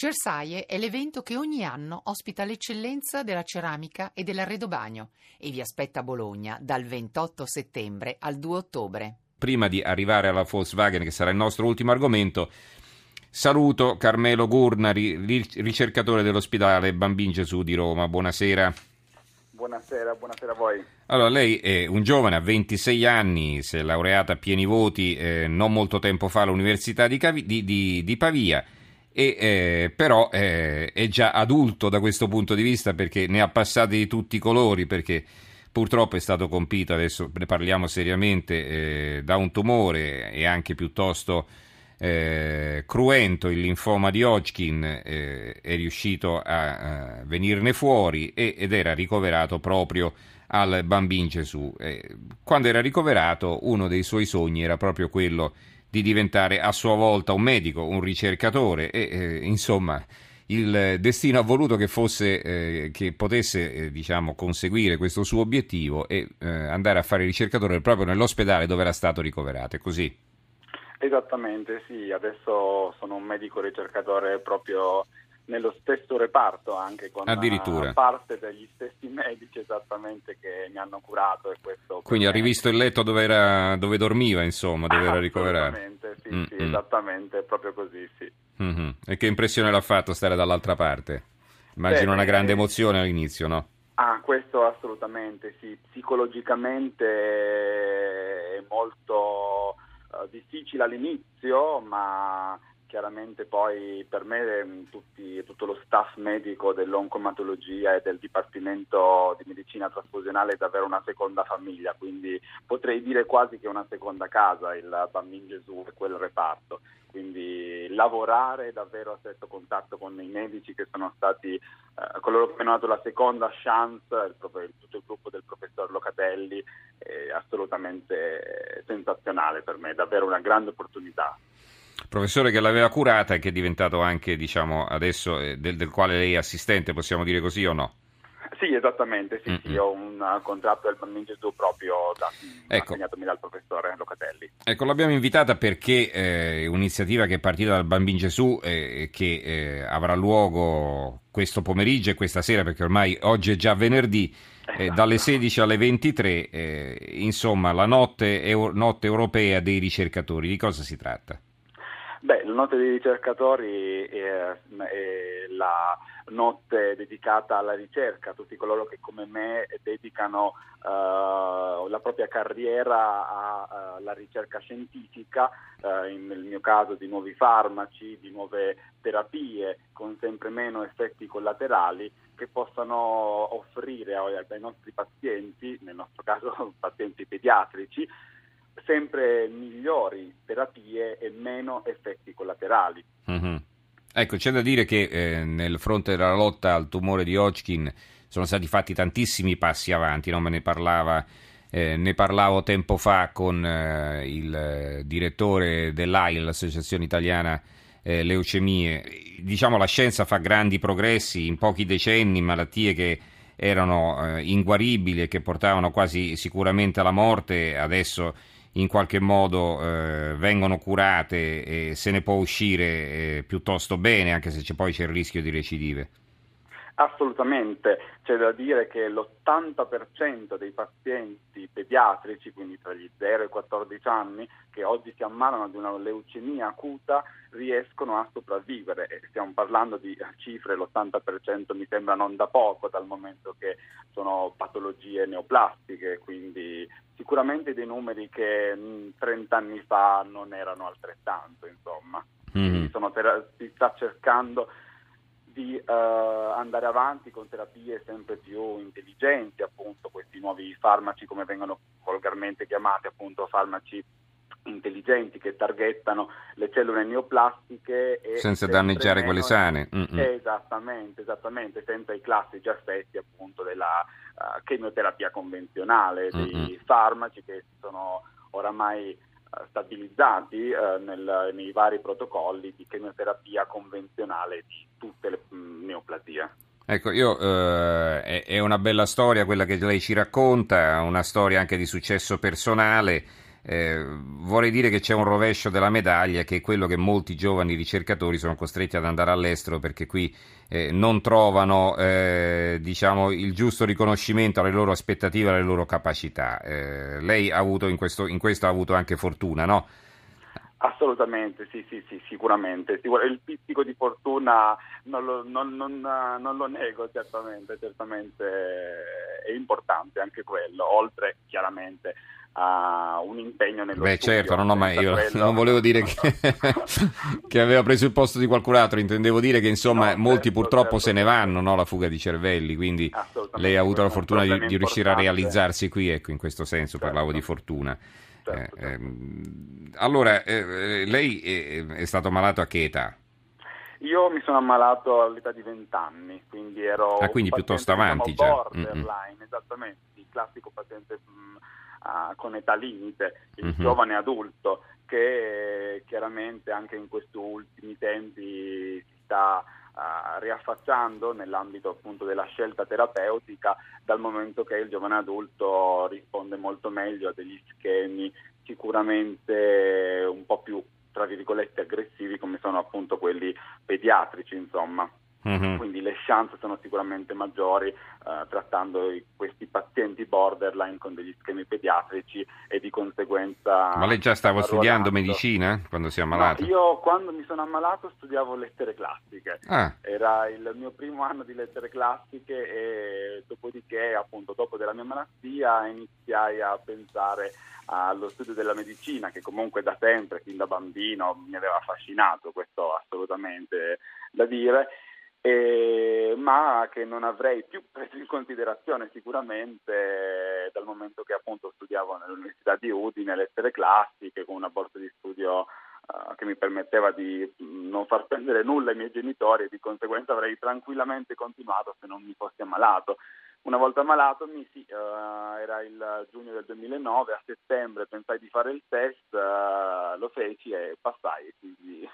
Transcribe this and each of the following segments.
Cersaie è l'evento che ogni anno ospita l'eccellenza della ceramica e dell'arredobagno e vi aspetta a Bologna dal 28 settembre al 2 ottobre. Prima di arrivare alla Volkswagen, che sarà il nostro ultimo argomento, saluto Carmelo Gurnari, ricercatore dell'ospedale Bambin Gesù di Roma. Buonasera. Buonasera, buonasera a voi. Allora, lei è un giovane, ha 26 anni, si è laureata a pieni voti eh, non molto tempo fa all'Università di, Cavi- di, di, di Pavia e, eh, però eh, è già adulto da questo punto di vista perché ne ha passati di tutti i colori, perché purtroppo è stato compito, adesso ne parliamo seriamente, eh, da un tumore e anche piuttosto eh, cruento, il linfoma di Hodgkin, eh, è riuscito a, a venirne fuori e, ed era ricoverato proprio al Bambin Gesù. quando era ricoverato uno dei suoi sogni era proprio quello di diventare a sua volta un medico, un ricercatore e eh, insomma il destino ha voluto che, fosse, eh, che potesse eh, diciamo, conseguire questo suo obiettivo e eh, andare a fare ricercatore proprio nell'ospedale dove era stato ricoverato, è così? Esattamente, sì, adesso sono un medico ricercatore proprio nello stesso reparto anche con parte degli stessi medici esattamente che mi hanno curato. Quindi ha rivisto il letto dove, era, dove dormiva, insomma, dove era ricoverato? Esattamente, sì, mm, sì mm. esattamente, proprio così, sì. Mm-hmm. E che impressione l'ha fatto stare dall'altra parte? Immagino Beh, una grande emozione all'inizio, no? Ah, questo assolutamente, sì. Psicologicamente è molto uh, difficile all'inizio, ma chiaramente poi per me mm, tutti, tutto lo staff medico dell'oncomatologia e del Dipartimento di Medicina Trasfusionale è davvero una seconda famiglia, quindi potrei dire quasi che è una seconda casa il Bambin Gesù e quel reparto. Quindi lavorare davvero a stretto contatto con i medici che sono stati eh, coloro che hanno dato la seconda chance, il, tutto il gruppo del professor Locatelli, è assolutamente sensazionale per me, davvero una grande opportunità professore che l'aveva curata e che è diventato anche, diciamo, adesso eh, del, del, quale lei è assistente, possiamo dire così o no? Sì, esattamente, sì, sì, ho un contratto del Bambino Gesù proprio da, ecco. assegnatomi dal professore Locatelli. Ecco, l'abbiamo invitata perché eh, è un'iniziativa che è partita dal Bambino Gesù e eh, che eh, avrà luogo questo pomeriggio e questa sera, perché ormai oggi è già venerdì, eh, esatto. dalle 16 alle 23, eh, insomma, la notte, notte europea dei ricercatori. Di cosa si tratta? Beh, la notte dei ricercatori è, è, la notte dedicata alla ricerca, tutti coloro che come me dedicano uh, la propria carriera alla ricerca scientifica, uh, in, nel mio caso di nuovi farmaci, di nuove terapie con sempre meno effetti collaterali che possano offrire ai nostri pazienti, nel nostro caso pazienti pediatrici, sempre migliori terapie e meno effetti collaterali. Mm-hmm. Ecco, c'è da dire che eh, nel fronte della lotta al tumore di Hodgkin sono stati fatti tantissimi passi avanti, no? me ne parlava. Eh, ne parlavo tempo fa con eh, il direttore dell'AIL, l'Associazione Italiana eh, Leucemie. Diciamo la scienza fa grandi progressi in pochi decenni, malattie che erano eh, inguaribili e che portavano quasi sicuramente alla morte, adesso in qualche modo eh, vengono curate e se ne può uscire eh, piuttosto bene, anche se c'è poi c'è il rischio di recidive. Assolutamente, c'è da dire che l'80% dei pazienti pediatrici, quindi tra gli 0 e i 14 anni, che oggi si ammalano di una leucemia acuta, riescono a sopravvivere. E stiamo parlando di cifre, l'80% mi sembra non da poco, dal momento che sono patologie neoplastiche, quindi sicuramente dei numeri che mh, 30 anni fa non erano altrettanto, insomma. Mm-hmm. si sta cercando di uh, andare avanti con terapie sempre più intelligenti, appunto questi nuovi farmaci come vengono volgarmente chiamati, appunto farmaci intelligenti che targettano le cellule neoplastiche senza danneggiare quelle sane. Mm-mm. Esattamente, esattamente, senza i classici effetti appunto della uh, chemioterapia convenzionale, Mm-mm. dei farmaci che sono oramai stabilizzati eh, nel, nei vari protocolli di chemioterapia convenzionale di tutte le mm, neoplasie. Ecco, io, eh, è, una bella storia quella che lei ci racconta, una storia anche di successo personale. Eh, vorrei dire che c'è un rovescio della medaglia che è quello che molti giovani ricercatori sono costretti ad andare all'estero perché qui eh, non trovano eh, diciamo, il giusto riconoscimento alle loro aspettative, alle loro capacità. Eh, lei ha avuto in questo, in questo ha avuto anche fortuna, no? Assolutamente, sì, sì, sì, sicuramente. Il pizzico di fortuna non lo, non, non, non lo, nego, certamente, certamente è importante anche quello, oltre chiaramente a un impegno nello Beh, studio, certo, no, no, ma io quello... non volevo dire che, che, aveva preso il posto di qualcun altro, intendevo dire che insomma no, molti certo, purtroppo certo, se ne vanno, no, la fuga di cervelli, quindi lei ha avuto la fortuna di, di, riuscire a realizzarsi qui, ecco, in questo senso certo. parlavo di fortuna. Certo, eh, ehm, allora, eh, lei è, è, stato malato a che età? Io mi sono ammalato all'età di 20 anni, quindi ero ah, quindi piuttosto avanti già. borderline, mm-hmm. esattamente, il classico paziente mh, mm, uh, con età limite, il mm-hmm. giovane adulto che chiaramente anche in questi ultimi tempi si sta riaffacciando nell'ambito appunto della scelta terapeutica dal momento che il giovane adulto risponde molto meglio a degli schemi sicuramente un po' più tra virgolette aggressivi come sono appunto quelli pediatrici insomma. Mm-hmm. Quindi le chance sono sicuramente maggiori eh, trattando i, questi pazienti borderline con degli schemi pediatrici e di conseguenza... Ma lei già stava studiando medicina quando si è ammalato? No, io quando mi sono ammalato studiavo lettere classiche, ah. era il mio primo anno di lettere classiche e dopodiché appunto dopo della mia malattia iniziai a pensare allo studio della medicina che comunque da sempre, fin da bambino, mi aveva affascinato, questo assolutamente da dire eh, ma che non avrei più preso in considerazione sicuramente dal momento che appunto studiavo nell'Università di Udine lettere classiche con una borsa di studio uh, che mi permetteva di non far spendere nulla ai miei genitori e di conseguenza avrei tranquillamente continuato se non mi fossi ammalato. Una volta ammalato, sì, uh, era il giugno del 2009, a settembre pensai di fare il test, uh, lo feci e passai, quindi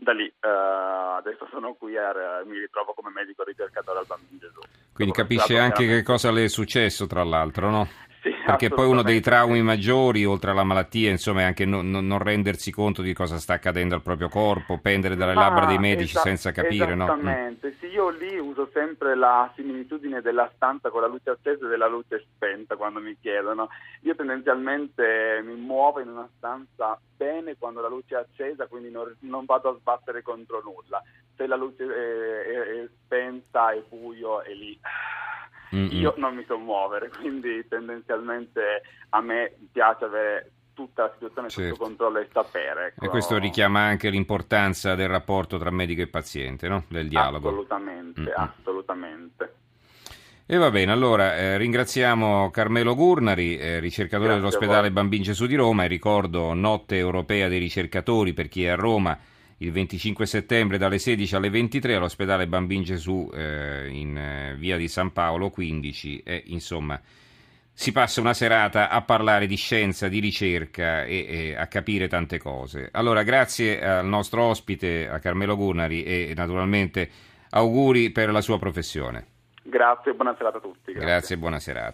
da lì uh, adesso sono qui e mi ritrovo come medico ricercatore al Bambino Gesù. Quindi capisce anche che cosa le è successo, tra l'altro, no? Perché poi uno dei traumi maggiori, oltre alla malattia, insomma, è anche non, non, rendersi conto di cosa sta accadendo al proprio corpo, pendere dalle ah, labbra dei medici esa- senza capire, esattamente. no? Esattamente, sì, io lì uso sempre la similitudine della stanza con la luce accesa e della luce spenta quando mi chiedono. Io tendenzialmente mi muovo in una stanza bene quando la luce è accesa, quindi non, non vado a sbattere contro nulla. Se la luce è, è, è spenta e buio, è lì Mm-mm. io non mi so muovere, quindi tendenzialmente a me piace avere tutta la situazione certo. sotto controllo e sapere. Ecco. E questo richiama anche l'importanza del rapporto tra medico e paziente, no? del dialogo. Assolutamente, Mm-mm. assolutamente. E va bene, allora eh, ringraziamo Carmelo Gurnari, eh, ricercatore Grazie dell'ospedale Bambin Gesù di Roma e ricordo Notte Europea dei Ricercatori per chi è a Roma il 25 settembre dalle 16 alle 23 all'ospedale Bambin Gesù eh, in eh, via di San Paolo 15 e insomma si passa una serata a parlare di scienza, di ricerca e, e, a capire tante cose. Allora grazie al nostro ospite, a Carmelo Gurnari e naturalmente auguri per la sua professione. Grazie e buona serata a tutti. Grazie, grazie e buona serata.